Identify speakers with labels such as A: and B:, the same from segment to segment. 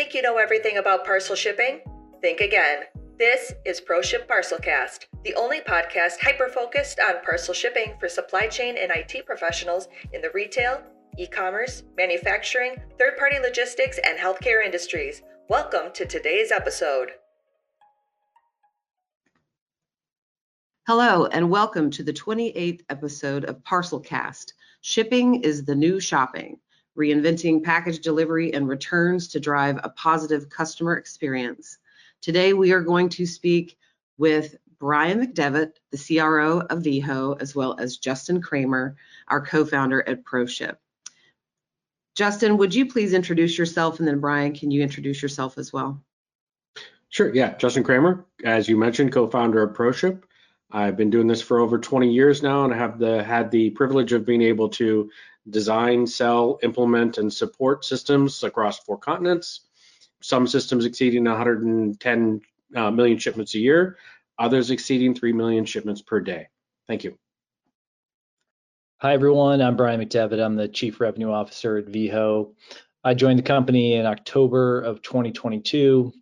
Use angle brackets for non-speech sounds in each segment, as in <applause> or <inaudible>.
A: Think you know everything about parcel shipping? Think again. This is ProShip Parcelcast, the only podcast hyper focused on parcel shipping for supply chain and IT professionals in the retail, e commerce, manufacturing, third party logistics, and healthcare industries. Welcome to today's episode.
B: Hello, and welcome to the 28th episode of Parcelcast. Shipping is the new shopping, reinventing package delivery and returns to drive a positive customer experience. Today, we are going to speak with Brian McDevitt, the CRO of Veho, as well as Justin Cramer, our co-founder at ProShip. Justin, would you please introduce yourself? And then Brian, can you introduce yourself as well?
C: Sure, yeah. Justin Cramer, as you mentioned, co-founder of ProShip. I've been doing this for over 20 years now and I have the had the privilege of being able to design, sell, implement, and support systems across four continents. Some systems exceeding 110 uh, million shipments a year, others exceeding 3 million shipments per day. Thank you.
D: Hi, everyone. I'm Brian McDevitt. I'm the Chief Revenue Officer at Veho. I joined the company in October of 2022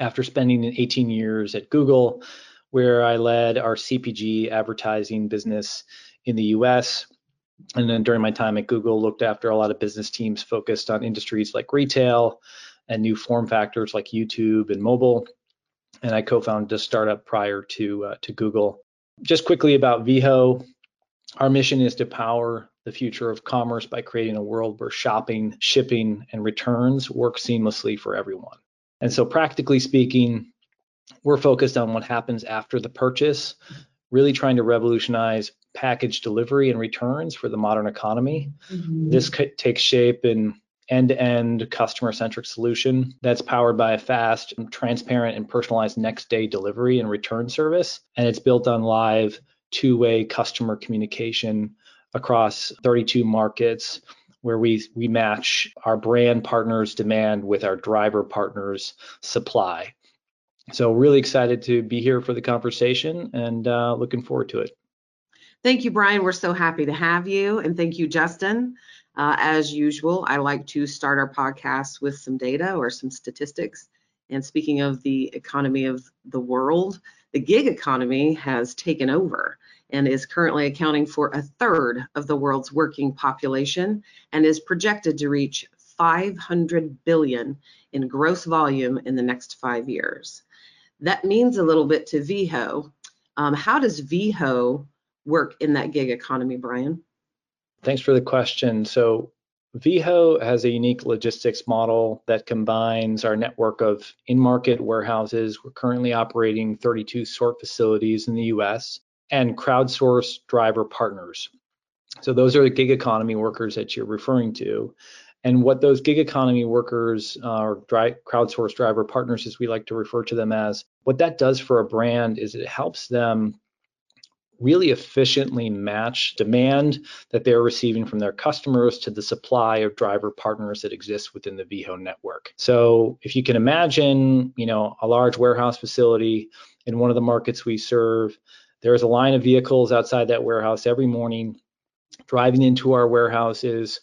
D: after spending 18 years at Google where I led our CPG advertising business in the US. And then during my time at Google, looked after a lot of business teams focused on industries like retail and new form factors like YouTube and mobile. And I co-founded a startup prior to uh, to Google. Just quickly about Veho, our mission is to power the future of commerce by creating a world where shopping, shipping, and returns work seamlessly for everyone. And so, practically speaking, we're focused on what happens after the purchase, really trying to revolutionize package delivery and returns for the modern economy. Mm-hmm. This takes shape in end-to-end customer-centric solution that's powered by a fast, transparent, and personalized next-day delivery and return service, and it's built on live two-way customer communication across 32 markets where we we match our brand partners demand with our driver partners supply so really excited to be here for the conversation and uh, looking forward to it.
B: Thank you, Brian. We're so happy to have you. And thank you, Justin. Uh, as usual, I like to start our podcast with some data or some statistics. And speaking of the economy of the world, the gig economy has taken over and is currently accounting for a third of the world's working population and is projected to reach 500 billion in gross volume in the next five years that means a little bit to Veho. Um, how does Veho work in that gig economy, Brian?
D: Thanks for the question. So Veho has a unique logistics model that combines our network of in-market warehouses. We're currently operating 32 sort facilities in the US and crowdsourced driver partners. So those are the gig economy workers that you're referring to. And what those gig economy workers uh, or dry, crowdsourced driver partners, as we like to refer to them as, what that does for a brand is it helps them really efficiently match demand that they're receiving from their customers to the supply of driver partners that exist within the Veho network. So if you can imagine, you know, a large warehouse facility in one of the markets we serve, there's a line of vehicles outside that warehouse every morning driving into our warehouses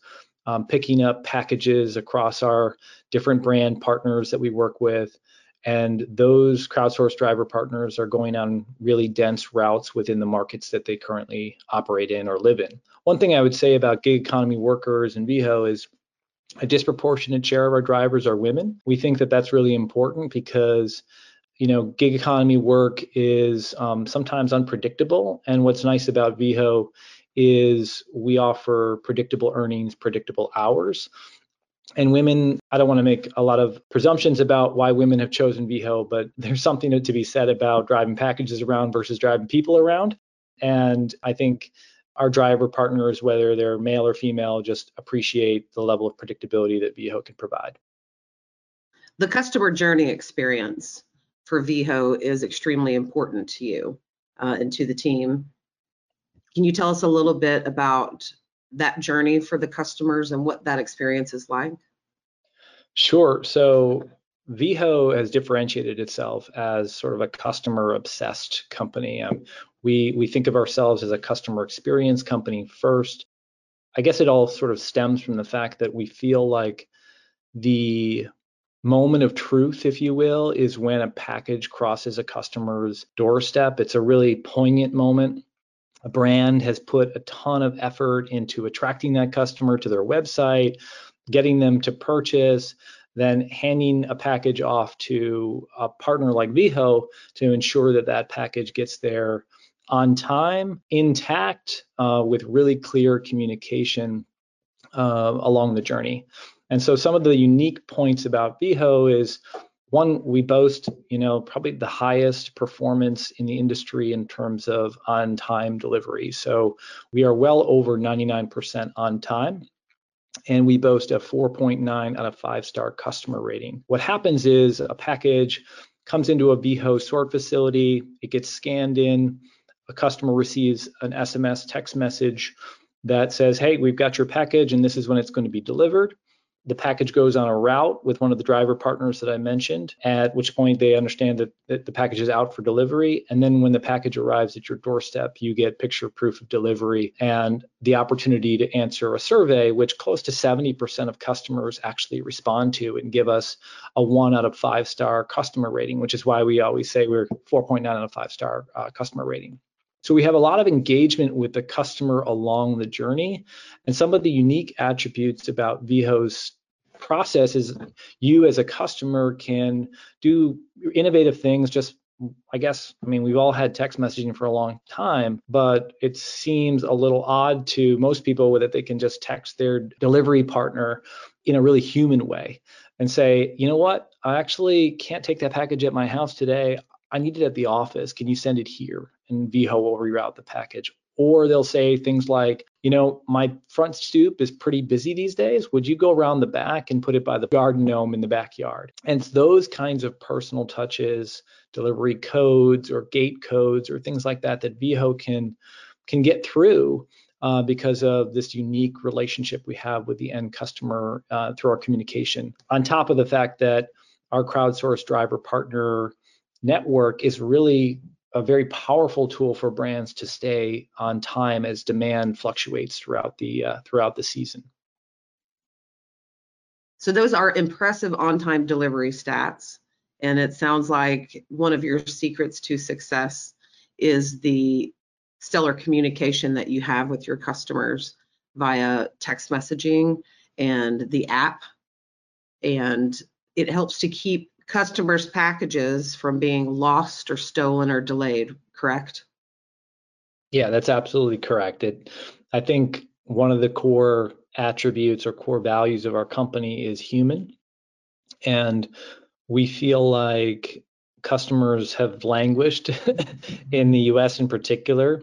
D: um, picking up packages across our different brand partners that we work with. And those crowdsourced driver partners are going on really dense routes within the markets that they currently operate in or live in. One thing I would say about gig economy workers and Veho is a disproportionate share of our drivers are women. We think that that's really important because you know, gig economy work is um, sometimes unpredictable. And what's nice about Veho is we offer predictable earnings, predictable hours. And women, I don't want to make a lot of presumptions about why women have chosen Veho, but <laughs> there's something to be said about driving packages around versus driving people around. And I think our driver partners, whether they're male or female, just appreciate the level of predictability that Veho can provide.
B: The customer journey experience for Veho is extremely important to you uh, and to the team. Can you tell us a little bit about that journey for the customers and what that experience is like?
D: Sure. So Veho has differentiated itself as sort of a customer obsessed company. Um, we we think of ourselves as a customer experience company first. I guess it all sort of stems from the fact that we feel like the moment of truth, if you will, is when a package crosses a customer's doorstep. It's a really poignant moment. A brand has put a ton of effort into attracting that customer to their website, getting them to purchase, then handing a package off to a partner like Veho to ensure that that package gets there on time, intact, uh, with really clear communication uh, along the journey. And so some of the unique points about Veho is one, we boast, you know, probably the highest performance in the industry in terms of on-time delivery. So we are well over 99% on time and we boast a 4.9 out of 5 star customer rating. What happens is a package comes into a Veho sort facility, it gets scanned in, a customer receives an SMS text message that says, Hey, we've got your package and this is when it's going to be delivered the package goes on a route with one of the driver partners that I mentioned, at which point they understand that, that, the package is out for delivery. And then when the package arrives at your doorstep, you get picture proof of delivery and the opportunity to answer a survey, which close to 70% of customers actually respond to and give us a one out of five star customer rating, which is why we always say we're 4.9 out of five star uh, customer rating. So we have a lot of engagement with the customer along the journey. And some of the unique attributes about Veho's process is you as a customer can do innovative things just I guess, I mean, we've all had text messaging for a long time, but it seems a little odd to most people that they can just text their delivery partner in a really human way and say, you know what, I actually can't take that package at my house today. I need it at the office. Can you send it here? And Veho will reroute the package. Or they'll say things like, you know, my front stoop is pretty busy these days. Would you go around the back and put it by the garden gnome in the backyard? And it's those kinds of personal touches, delivery codes or gate codes or things like that that Veho can can get through uh, because of this unique relationship we have with the end customer uh, through our communication. On top of the fact that our crowdsourced driver partner network is really a very powerful tool for brands to stay on time as demand fluctuates throughout the uh, throughout the season.
B: So those are impressive on-time delivery stats, and it sounds like one of your secrets to success is the stellar communication that you have with your customers via text messaging and the app, and it helps to keep customers' packages from being lost or stolen or delayed, correct?
D: Yeah, that's absolutely correct. It, I think one of the core attributes or core values of our company is human. And we feel like customers have languished <laughs> in the US in particular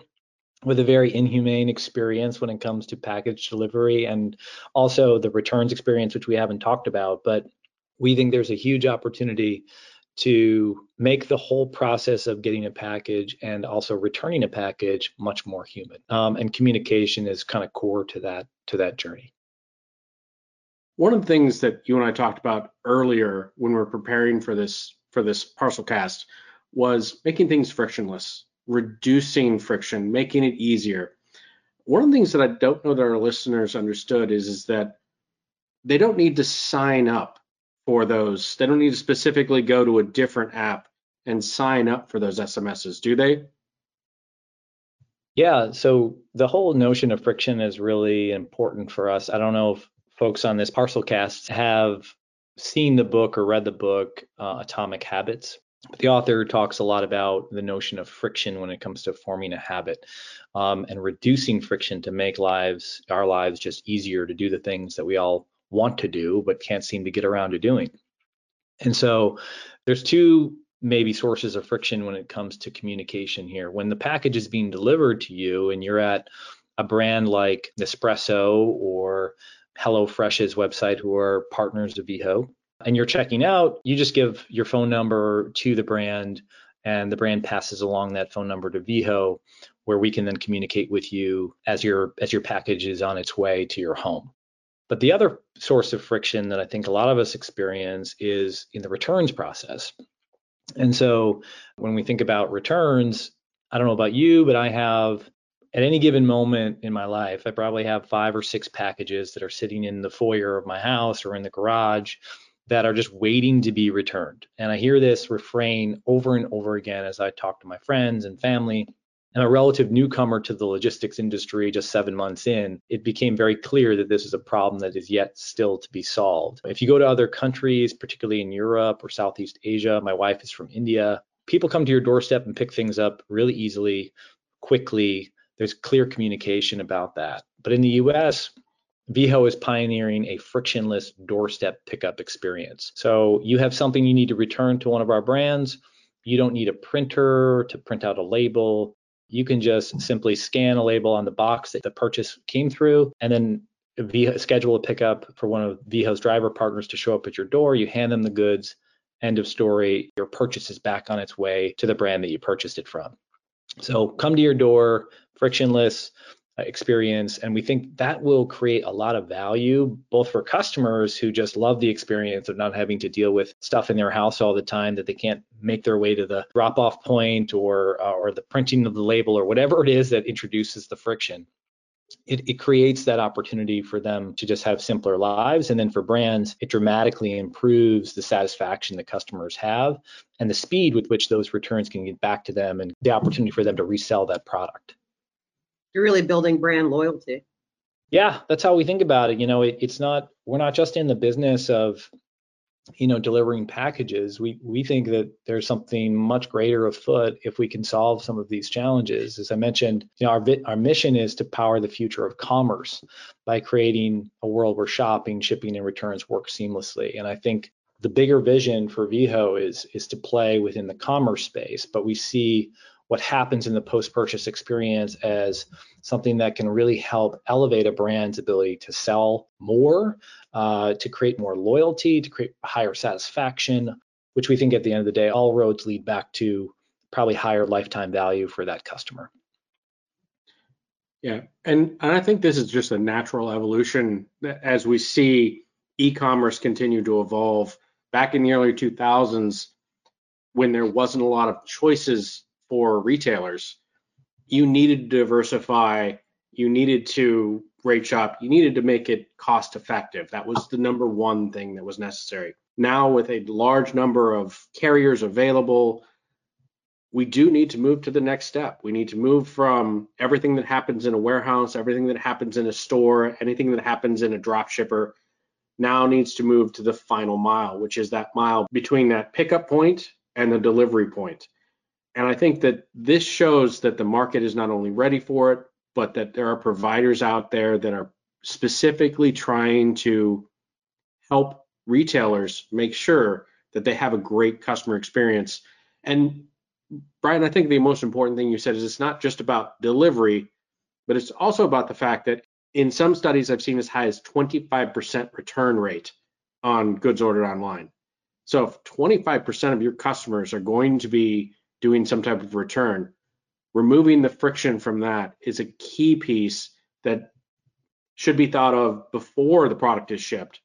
D: with a very inhumane experience when it comes to package delivery and also the returns experience, which we haven't talked about. But we think there's a huge opportunity to make the whole process of getting a package and also returning a package much more human. Um, and communication is kind of core to that to that journey.
C: One of the things that you and I talked about earlier when we are preparing for this for this parcel cast was making things frictionless, reducing friction, making it easier. One of the things that I don't know that our listeners understood is, is that they don't need to sign up for those. They don't need to specifically go to a different app and sign up for those SMSs, do they?
D: Yeah, so the whole notion of friction is really important for us. I don't know if folks on this parcel cast have seen the book or read the book uh, Atomic Habits. But the author talks a lot about the notion of friction when it comes to forming a habit um, and reducing friction to make lives, our lives, just easier to do the things that we all want to do but can't seem to get around to doing. And so there's two maybe sources of friction when it comes to communication here. When the package is being delivered to you and you're at a brand like Nespresso or HelloFresh's website, who are partners of Veho, and you're checking out, you just give your phone number to the brand, and the brand passes along that phone number to Veho, where we can then communicate with you as your as your package is on its way to your home. But the other source of friction that I think a lot of us experience is in the returns process. And so when we think about returns, I don't know about you, but I have at any given moment in my life, I probably have five or six packages that are sitting in the foyer of my house or in the garage that are just waiting to be returned. And I hear this refrain over and over again as I talk to my friends and family. And a relative newcomer to the logistics industry just seven months in, it became very clear that this is a problem that is yet still to be solved. If you go to other countries, particularly in Europe or Southeast Asia, my wife is from India, people come to your doorstep and pick things up really easily, quickly. There's clear communication about that. But in the US, Veho is pioneering a frictionless doorstep pickup experience. So you have something you need to return to one of our brands. You don't need a printer to print out a label. You can just simply scan a label on the box that the purchase came through and then schedule a pickup for one of Veho's driver partners to show up at your door. You hand them the goods. End of story. Your purchase is back on its way to the brand that you purchased it from. So come to your door, frictionless. Uh, experience. And we think that will create a lot of value, both for customers who just love the experience of not having to deal with stuff in their house all the time that they can't make their way to the drop off point or, uh, or the printing of the label or whatever it is that introduces the friction. It, it, creates that opportunity for them to just have simpler lives. And then for brands, it dramatically improves the satisfaction that customers have and the speed with which those returns can get back to them and the opportunity for them to resell that product
B: you're really building brand loyalty.
D: Yeah, that's how we think about it. You know, it, it's not we're not just in the business of you know delivering packages we we think that there's something much greater afoot if we can solve some of these challenges as i mentioned you know our our mission is to power the future of commerce by creating a world where shopping shipping and returns work seamlessly and i think the bigger vision for Veho is is to play within the commerce space but we see what happens in the post-purchase experience as something that can really help elevate a brand's ability to sell more, uh, to create more loyalty, to create higher satisfaction, which we think at the end of the day, all roads lead back to probably higher lifetime value for that customer.
C: Yeah, and, and I think this is just a natural evolution as we see e-commerce continue to evolve. Back in the early 2000s, when there wasn't a lot of choices for retailers. You needed to diversify, you needed to rate shop, you needed to make it cost effective. That was the number one thing that was necessary. Now, with a large number of carriers available, we do need to move to the next step. We need to move from everything that happens in a warehouse, everything that happens in a store, anything that happens in a drop shipper now needs to move to the final mile, which is that mile between that pickup point and the delivery point. And I think that this shows that the market is not only ready for it, but that there are providers out there that are specifically trying to help retailers make sure that they have a great customer experience. And Brian, I think the most important thing you said is it's not just about delivery, but it's also about the fact that in some studies I've seen as high as 25% return rate on goods ordered online. So if 25% of your customers are going to be doing some type of return. Removing the friction from that is a key piece that should be thought of before the product is shipped,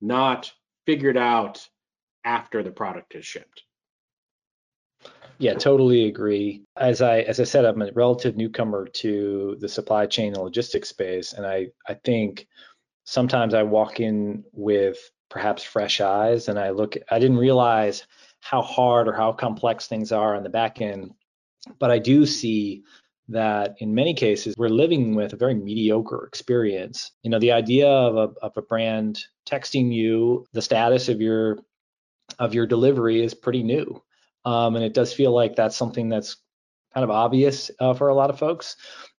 C: not figured out after the product is shipped.
D: Yeah, totally agree. As I as I said, I'm a relative newcomer to the supply chain and logistics space, and I I think sometimes I walk in with perhaps fresh eyes, and I look. I didn't realize how hard or how complex things are on the back end. But I do see that in many cases we're living with a very mediocre experience. You know, the idea of a, of a brand texting you the status of your of your delivery is pretty new, um, and it does feel like that's something that's kind of obvious uh, for a lot of folks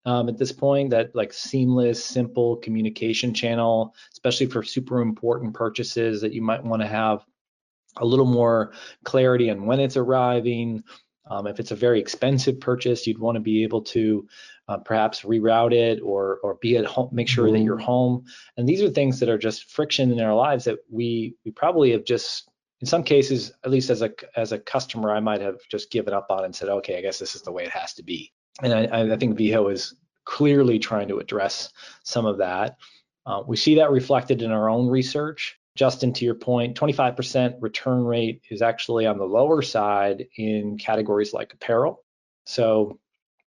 D: um, at this point. That like seamless, simple communication channel, especially for super important purchases that you might want to have a little more clarity on when it's arriving. Um, if it's a very expensive purchase, you'd want to be able to uh, perhaps reroute it or or be at home, make sure that you're mm-hmm. home. And these are things that are just friction in our lives that we we probably have just in some cases, at least as a as a customer, I might have just given up on and said, okay, I guess this is the way it has to be. And I, I think Veho is clearly trying to address some of that. Uh, we see that reflected in our own research. Justin, to your point, 25% return rate is actually on the lower side in categories like apparel. So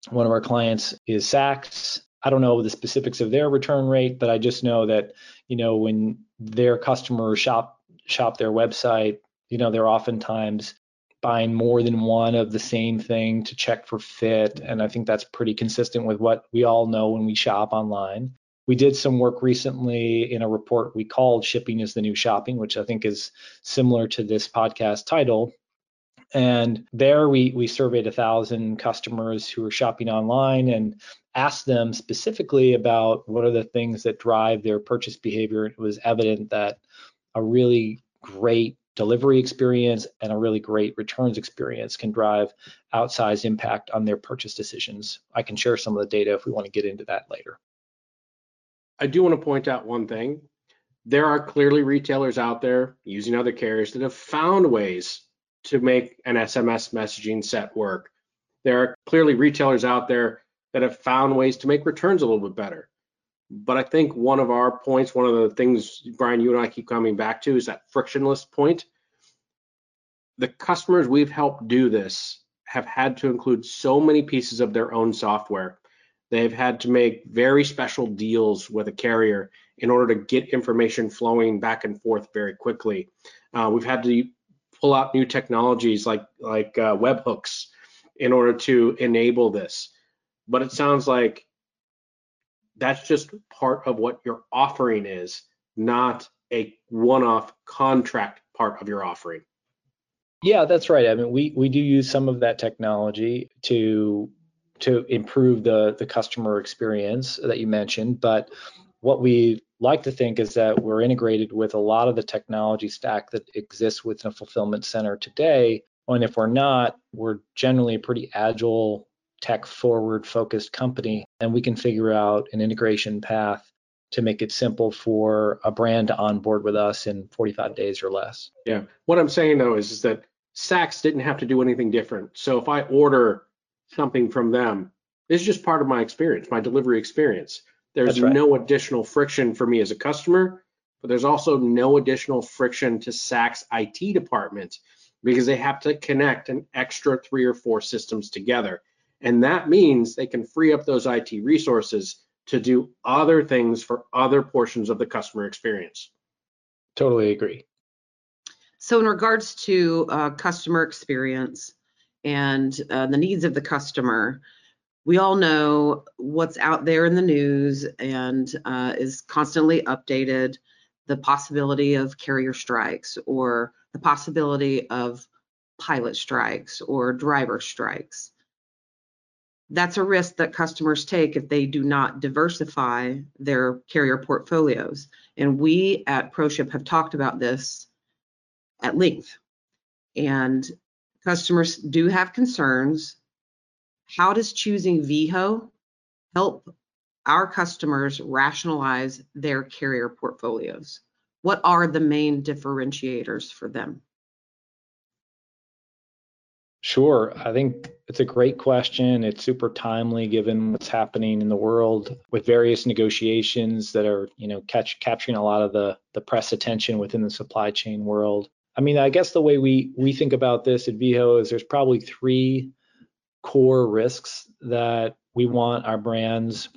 D: one of our clients is Saks. I don't know the specifics of their return rate, but I just know that, you know, when their customers shop shop their website, you know, they're oftentimes buying more than one of the same thing to check for fit. And I think that's pretty consistent with what we all know when we shop online. We did some work recently in a report we called Shipping is the New Shopping, which I think is similar to this podcast title. And there we, we surveyed a thousand customers who were shopping online and asked them specifically about what are the things that drive their purchase behavior. It was evident that a really great delivery experience and a really great returns experience can drive outsized impact on their purchase decisions. I can share some of the data if we want to get into that later.
C: I do want to point out one thing. There are clearly retailers out there using other carriers that have found ways to make an SMS messaging set work. There are clearly retailers out there that have found ways to make returns a little bit better. But I think one of our points, one of the things, Brian, you and I keep coming back to is that frictionless point. The customers we've helped do this have had to include so many pieces of their own software They've had to make very special deals with a carrier in order to get information flowing back and forth very quickly. Uh, we've had to pull out new technologies like like uh, webhooks in order to enable this. But it sounds like that's just part of what your offering is, not a one-off contract part of your offering.
D: Yeah, that's right. I mean, we we do use some of that technology to to improve the the customer experience that you mentioned. But what we like to think is that we're integrated with a lot of the technology stack that exists within a fulfillment center today. And if we're not, we're generally a pretty agile, tech forward focused company, and we can figure out an integration path to make it simple for a brand to onboard with us in 45 days or less.
C: Yeah. What I'm saying though is, is that Saks didn't have to do anything different. So if I order something from them. It's just part of my experience, my delivery experience. There's right. no additional friction for me as a customer, but there's also no additional friction to Saks IT department because they have to connect an extra three or four systems together. And that means they can free up those IT resources to do other things for other portions of the customer experience.
D: Totally agree.
B: So, in regards to uh, customer experience, and uh, the needs of the customer. We all know what's out there in the news and uh, is constantly updated. The possibility of carrier strikes or the possibility of pilot strikes or driver strikes. That's a risk that customers take if they do not diversify their carrier portfolios. And we at ProShip have talked about this at length. And customers do have concerns. How does choosing Veho help our customers rationalize their carrier portfolios? What are the main differentiators for them?
D: Sure. I think it's a great question. It's super timely given what's happening in the world with various negotiations that are, you know, catch, capturing a lot of the, the press attention within the supply chain world. I mean, I guess the way we we think about this at Veho is there's probably three core risks that we want our brands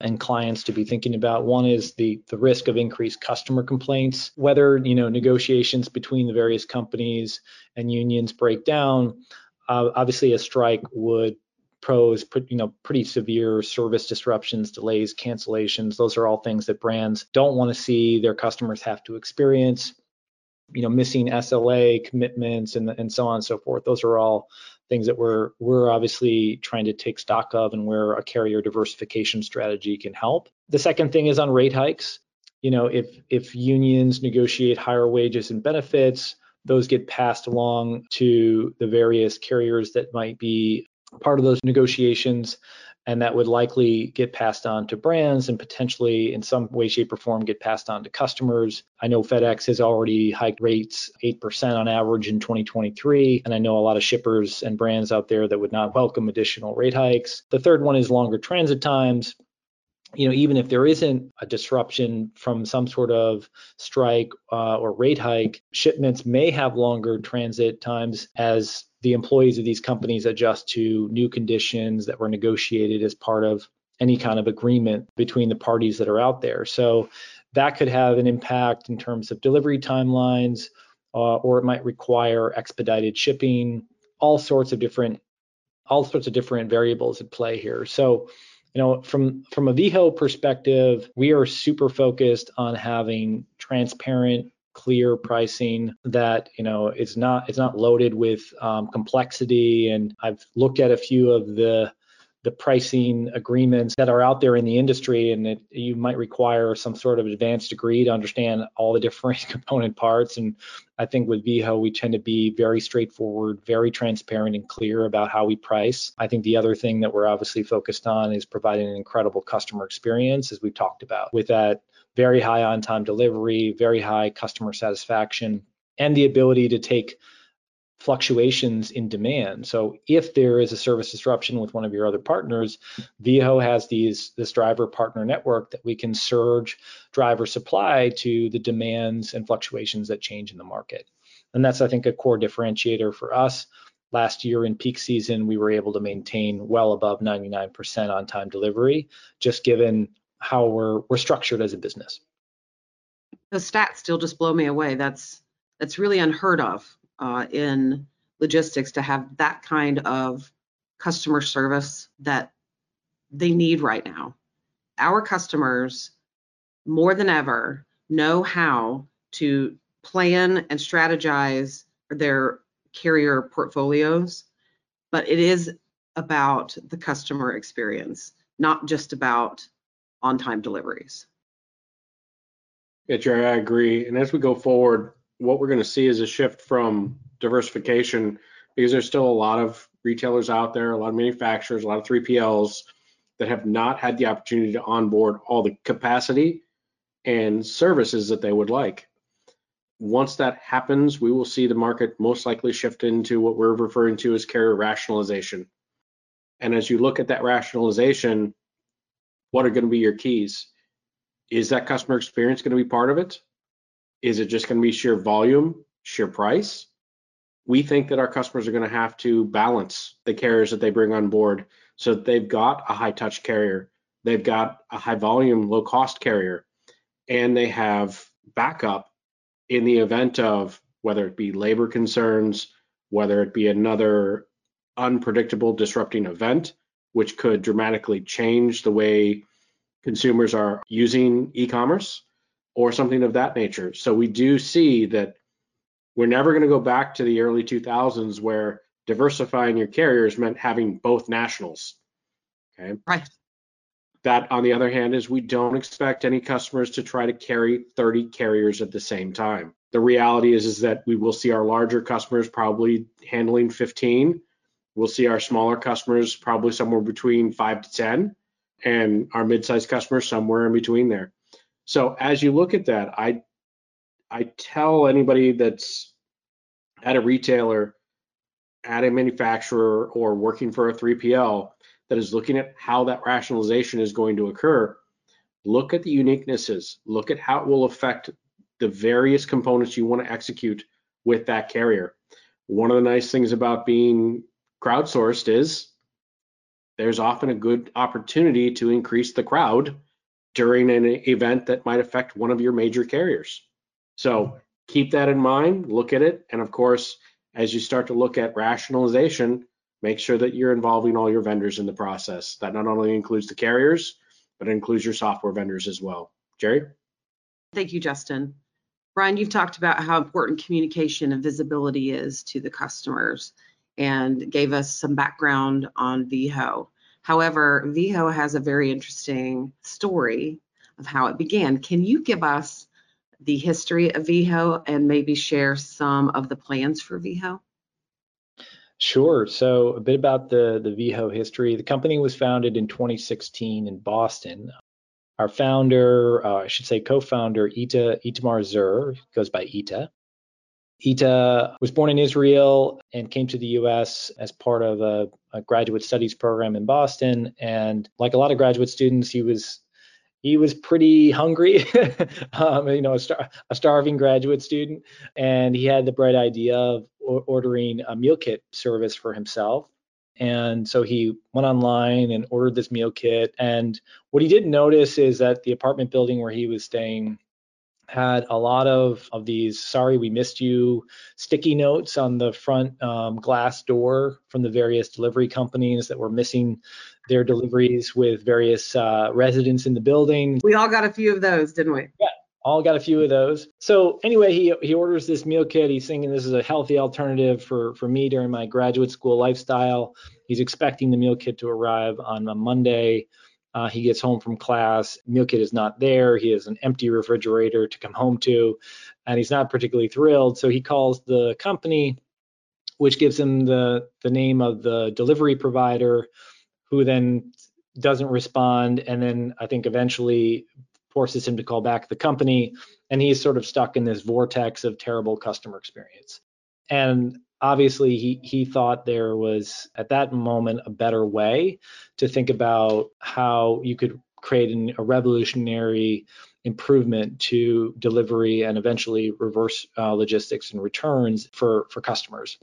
D: and clients to be thinking about. One is the the risk of increased customer complaints, whether you know negotiations between the various companies and unions break down. Uh, obviously, a strike would pose you know pretty severe service disruptions delays cancellations those are all things that brands don't want to see their customers have to experience you know missing SLA commitments and and so on and so forth. Those are all things that we're we're obviously trying to take stock of and where a carrier diversification strategy can help. The second thing is on rate hikes. You know, if if unions negotiate higher wages and benefits, those get passed along to the various carriers that might be part of those negotiations and that would likely get passed on to brands and potentially in some way shape or form get passed on to customers. I know fedex has already hiked rates 8% on average in 2023 and i know a lot of shippers and brands out there that would not welcome additional rate hikes. The third one is longer transit times. You know, even if there isn't a disruption from some sort of strike uh, or rate hike, shipments may have longer transit times as the employees of these companies adjust to new conditions that were negotiated as part of any kind of agreement between the parties that are out there. So that could have an impact in terms of delivery timelines, uh, or it might require expedited shipping, all sorts of different all sorts of different variables at play here. So, you know, from from a Veho perspective, we are super focused on having transparent, clear pricing that you know it's not it's not loaded with um, complexity. And I've looked at a few of the the pricing agreements that are out there in the industry and it, you might require some sort of advanced degree to understand all the <laughs> different component parts. And i think with veho we tend to be very straightforward very transparent and clear about how we price. I think the other thing that we're obviously focused on is providing an incredible customer experience as we've talked about. With that very high on time delivery very high customer satisfaction and the ability to take fluctuations in demand. So if there is a service disruption with one of your other partners, Veho has these this driver partner network that we can surge driver supply to the demands and fluctuations that change in the market. And that's I think a core differentiator for us. Last year in peak season, we were able to maintain well above 99% on time delivery, just given how we're we're structured as a business.
B: The stats still just blow me away. That's that's really unheard of uh, in logistics to have that kind of customer service that they need right now. Our customers, more than ever, know how to plan and strategize their carrier portfolios, but it is about the customer experience, not just about on time deliveries.
C: Yeah, Jerri, I agree. And as we go forward, what we're going to see is a shift from diversification because there's still a lot of retailers out there, a lot of manufacturers, a lot of 3PLs that have not had the opportunity to onboard all the capacity and services that they would like. Once that happens, we will see the market most likely shift into what we're referring to as carrier rationalization. And as you look at that rationalization, what are going to be your keys? Is that customer experience going to be part of it? Is it just going to be sheer volume, sheer price? We think that our customers are going to have to balance the carriers that they bring on board so that they've got a high touch carrier, they've got a high volume, low cost carrier, and they have backup in the event of whether it be labor concerns, whether it be another unpredictable disrupting event, which could dramatically change the way consumers are using e commerce or something of that nature. So we do see that we're never going to go back to the early 2000s where diversifying your carriers meant having both nationals. Okay.
B: Right.
C: That, on the other hand, is we don't expect any customers to try to carry 30 carriers at the same time. The reality is, is that we will see our larger customers probably handling 15. We'll see our smaller customers probably somewhere between five to 10, and our mid-sized customers somewhere in between there. So as you look at that, I I tell anybody that's at a retailer, at a manufacturer, or working for a 3PL that is looking at how that rationalization is going to occur, look at the uniquenesses, look at how it will affect the various components you want to execute with that carrier. One of the nice things about being crowdsourced is there's often a good opportunity to increase the crowd during an event that might affect one of your major carriers. So keep that in mind, look at it. And of course, as you start to look at rationalization, make sure that you're involving all your vendors in the process. That not only includes the carriers, but includes your software vendors as well. Jerri?
B: Thank you, Justin. Brian, you've talked about how important communication and visibility is to the customers and gave us some background on Veho. However, Veho has a very interesting story of how it began. Can you give us the history of Veho and maybe share some of the plans for Veho?
D: Sure. So a bit about the the Veho history. The company was founded in 2016 in Boston. Our founder, uh, I should say co-founder, Ita Itamar Zur, goes by Ita. Ita was born in Israel and came to the US as part of a, a, graduate studies program in Boston. And like a lot of graduate students, he was he was pretty hungry, <laughs> um, you know, a, star, a, starving graduate student, and he had the bright idea of ordering a meal kit service for himself And so he went online and ordered this meal kit. And what he didn't notice is that the apartment building where he was staying had a lot of of these sorry we missed you sticky notes on the front um, glass door from the various delivery companies that were missing their deliveries with various uh, residents in the building.
B: We all got a few of those didn't we?
D: Yeah all got a few of those. So anyway he he orders this meal kit. He's thinking this is a healthy alternative for for me during my graduate school lifestyle. He's expecting the meal kit to arrive on a monday uh, he gets home from class, meal kit is not there. He has an empty refrigerator to come home to, and he's not particularly thrilled. So he calls the company, which gives him the the name of the delivery provider, who then doesn't respond, and then I think eventually forces him to call back the company, and he's sort of stuck in this vortex of terrible customer experience. And obviously he he thought there was at that moment a better way to think about how you could create an, a revolutionary improvement to delivery and eventually reverse uh, logistics and returns for for customers.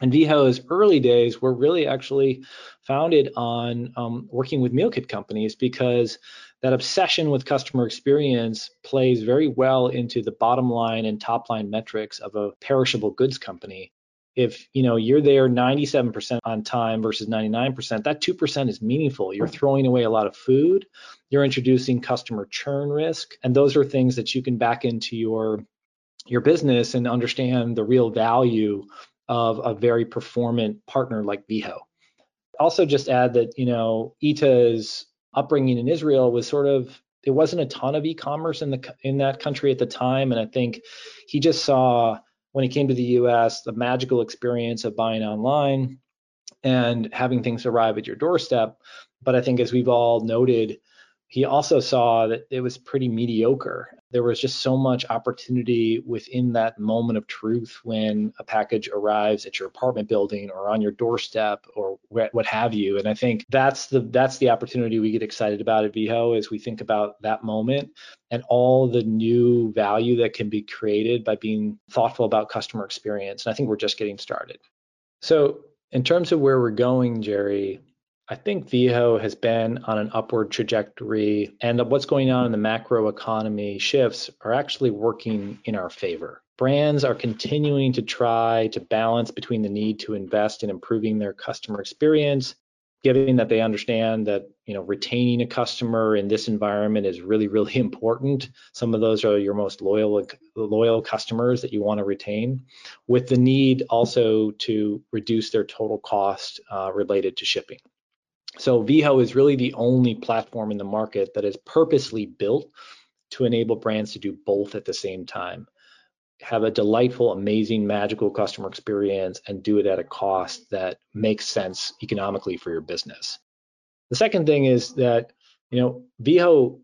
D: And Veho's early days were really actually founded on um, working with meal kit companies because that obsession with customer experience plays very well into the bottom line and top line metrics of a perishable goods company if you know you're there 97% on time versus 99% that 2% is meaningful. You're throwing away a lot of food. You're introducing customer churn risk. And those are things that you can back into your your business and understand the real value of a very performant partner like Veho. Also just add that you know Ita's upbringing in Israel was sort of there wasn't a ton of e-commerce in the in that country at the time. And I think he just saw when he came to the US, the magical experience of buying online and having things arrive at your doorstep. But I think as we've all noted, he also saw that it was pretty mediocre. There was just so much opportunity within that moment of truth when a package arrives at your apartment building or on your doorstep or what have you. And I think that's the that's the opportunity we get excited about at Veho as we think about that moment and all the new value that can be created by being thoughtful about customer experience. And I think we're just getting started. So in terms of where we're going, Jerri, I think Veho has been on an upward trajectory, and what's going on in the macro economy shifts are actually working in our favor. Brands are continuing to try to balance between the need to invest in improving their customer experience, given that they understand that you know retaining a customer in this environment is really really <laughs> important. Some of those are your most loyal loyal customers that you want to retain, with the need also to reduce their total cost uh, related to shipping. So Veho is really the only platform in the market that is purposely built to enable brands to do both at the same time. Have a delightful, amazing, magical customer experience and do it at a cost that makes sense economically for your business. The second thing is that, you know, Veho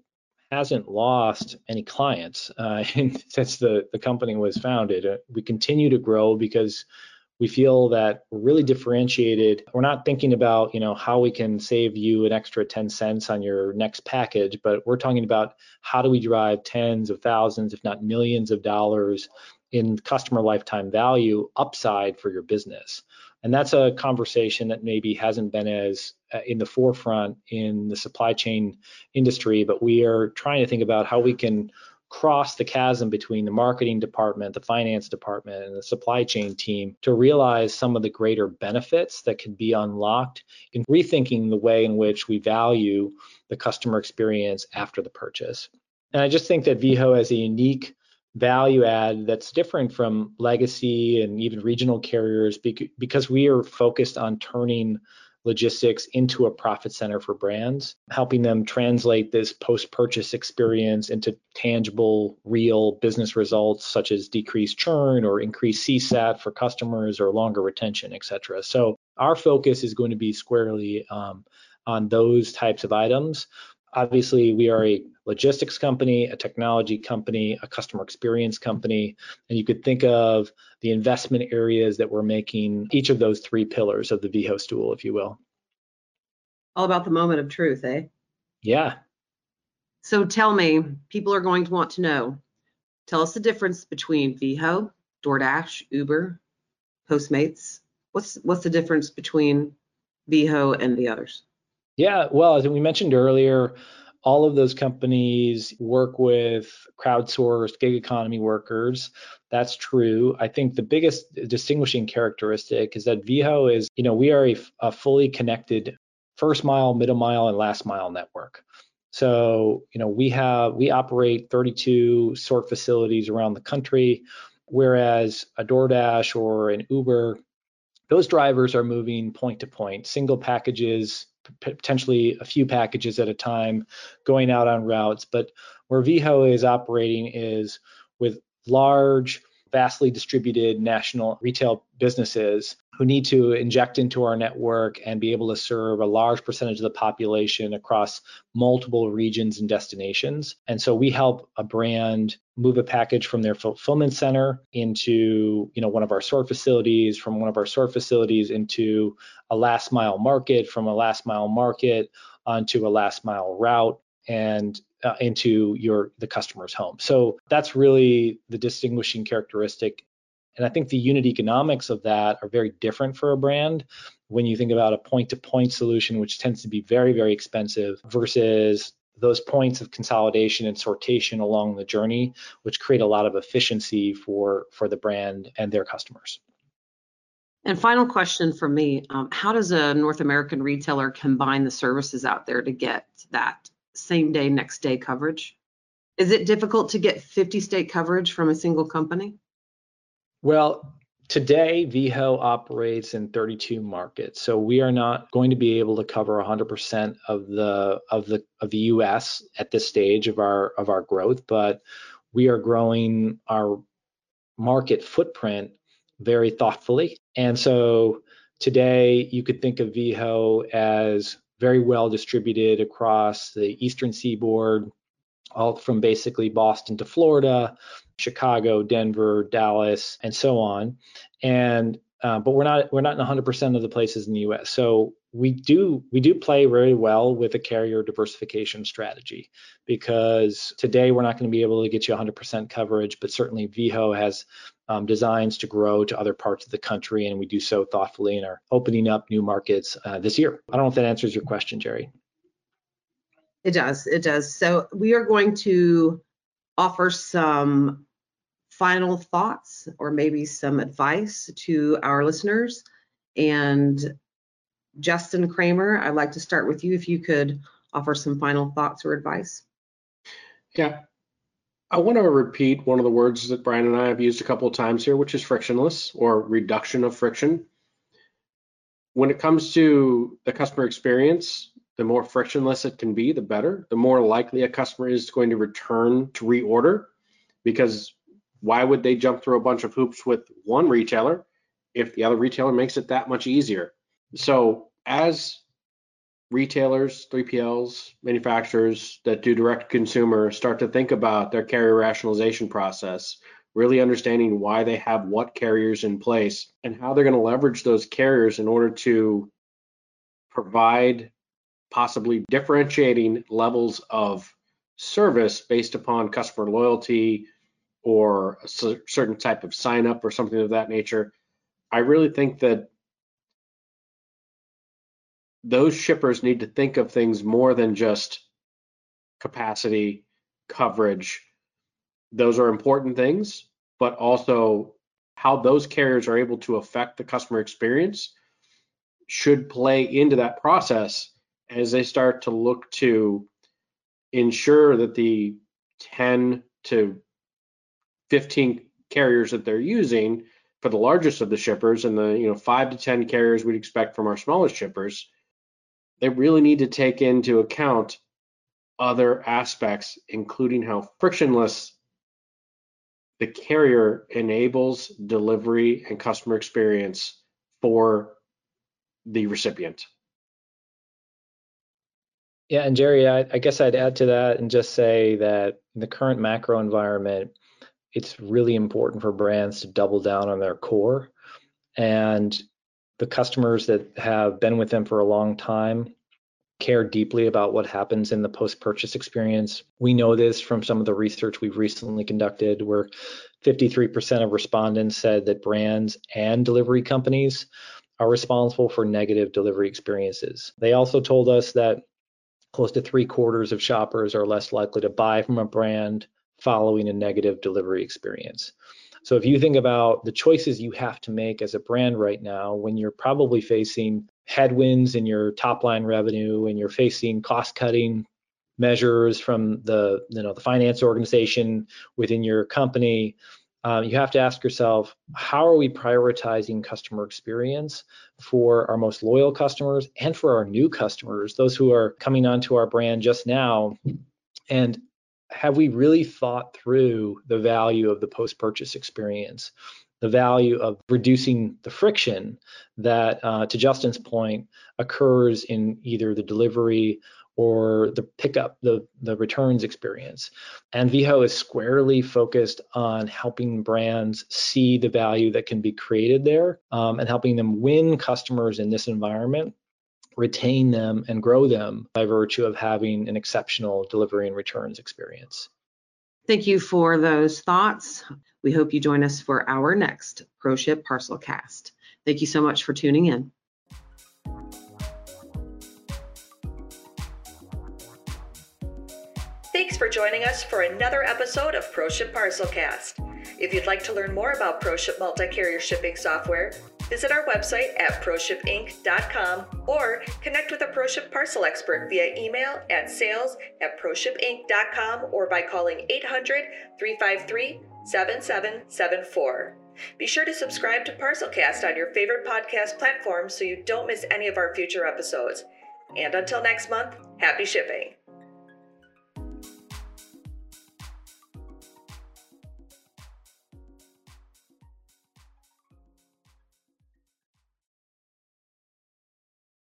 D: hasn't lost any clients uh, <laughs> since the, the company was founded. Uh, we continue to grow because we feel that we're really differentiated. We're not thinking about, you know, how we can save you an extra 10 cents on your next package, but we're talking about how do we drive tens of thousands, if not millions of dollars in customer lifetime value upside for your business. And that's a conversation that maybe hasn't been as uh, in the forefront in the supply chain industry, but we are trying to think about how we can cross the chasm between the marketing department, the finance department, and the supply chain team to realize some of the greater benefits that can be unlocked in rethinking the way in which we value the customer experience after the purchase. And I just think that Veho has a unique value add that's different from legacy and even regional carriers because we are focused on turning logistics into a profit center for brands, helping them translate this post purchase experience into tangible, real business results such as decreased churn or increased CSAT for customers or longer retention, et cetera. So our focus is going to be squarely um, on those types of items. Obviously, we are a logistics company, a technology company, a customer experience company, and you could think of the investment areas that we're making each of those three pillars of the Veho stool, if you will.
B: All about the moment of truth, eh?
D: Yeah.
B: So tell me, people are going to want to know. Tell us the difference between Veho, DoorDash, Uber, Postmates. What's what's the difference between Veho and the others?
D: Yeah, well, as we mentioned earlier, all of those companies work with crowdsourced gig economy workers. That's true. I think the biggest distinguishing characteristic is that Veho is, you know, we are a, a fully connected first mile, middle mile, and last mile network. So, you know, we have we operate 32 sort facilities around the country, whereas a DoorDash or an Uber, those drivers are moving point to point, single packages, potentially a few packages at a time, going out on routes. But where Veho is operating is with large, vastly distributed national retail businesses who need to inject into our network and be able to serve a large percentage of the population across multiple regions and destinations. And so we help a brand move a package from their fulfillment center into, you know, one of our sort facilities, from one of our sort facilities into a last mile market, from a last mile market onto a last mile route and uh, into your the customer's home. So that's really the distinguishing characteristic and I think the unit economics of that are very different for a brand when you think about a point to point solution, which tends to be very, very expensive versus those points of consolidation and sortation along the journey, which create a lot of efficiency for, for the brand and their customers.
B: And final question for me um, How does a North American retailer combine the services out there to get that same day, next day coverage? Is it difficult to get 50 state coverage from a single company?
D: Well, today Veho operates in 32 markets, so we are not going to be able to cover 100% of the of the of the U.S. at this stage of our of our growth, but we are growing our market footprint very thoughtfully. And so today you could think of Veho as very well distributed across the eastern seaboard, all from basically Boston to Florida, Chicago, Denver, Dallas, and so on. And uh, but we're not we're not in 100% of the places in the U.S. So we do we do play very well with a carrier diversification strategy because today we're not going to be able to get you 100% coverage, but certainly Veho has um, designs to grow to other parts of the country, and we do so thoughtfully and are opening up new markets uh, this year. I don't know if that answers your question, Jerri.
B: It does. It does. So we are going to offer some final thoughts or maybe some advice to our listeners. And Justin Cramer, I'd like to start with you if you could offer some final thoughts or advice.
C: Yeah. I want to repeat one of the words that Brian and I have used a couple of times here, which is frictionless or reduction of friction. When it comes to the customer experience, the more frictionless it can be, the better. The more likely a customer is going to return to reorder because why would they jump through a bunch of hoops with one retailer if the other retailer makes it that much easier? So, as retailers, 3PLs, manufacturers that do direct consumer start to think about their carrier rationalization process, really understanding why they have what carriers in place and how they're going to leverage those carriers in order to provide possibly differentiating levels of service based upon customer loyalty, or a certain type of sign up or something of that nature. I really think that those shippers need to think of things more than just capacity, coverage. Those are important things, but also how those carriers are able to affect the customer experience should play into that process as they start to look to ensure that the 10 to 15 carriers that they're using for the largest of the shippers and the you know five to 10 carriers we'd expect from our smallest shippers, they really need to take into account other aspects, including how frictionless the carrier enables delivery and customer experience for the recipient.
D: Yeah, and Jerri, I, I, guess I'd add to that and just say that in the current macro environment, it's really important for brands to double down on their core. And the customers that have been with them for a long time care deeply about what happens in the post purchase experience. We know this from some of the research we've recently conducted, where 53% of respondents said that brands and delivery companies are responsible for negative delivery experiences. They also told us that close to three quarters of shoppers are less likely to buy from a brand following a negative delivery experience. So if you think about the choices you have to make as a brand right now, when you're probably facing headwinds in your top line revenue and you're facing cost cutting measures from the you know the finance organization within your company um, you have to ask yourself how are we prioritizing customer experience for our most loyal customers and for our new customers those who are coming onto our brand just now and have we really thought through the value of the post purchase experience the value of reducing the friction that uh, to justin's point occurs in either the delivery or the pickup, the, the returns experience. And Veho is squarely focused on helping brands see the value that can be created there um, and helping them win customers in this environment, retain them, and grow them by virtue of having an exceptional delivery and returns experience.
B: Thank you for those thoughts. We hope you join us for our next ProShip Parcel Cast. Thank you so much for tuning in.
A: Thanks for joining us for another episode of ProShip Parcelcast. If you'd like to learn more about ProShip multi-carrier shipping software, visit our website at proshipinc.com or connect with a ProShip parcel expert via email at sales at proshipinc.com or by calling 800 353 7774. Be sure to subscribe to Parcelcast on your favorite podcast platform so you don't miss any of our future episodes. And until next month, happy shipping.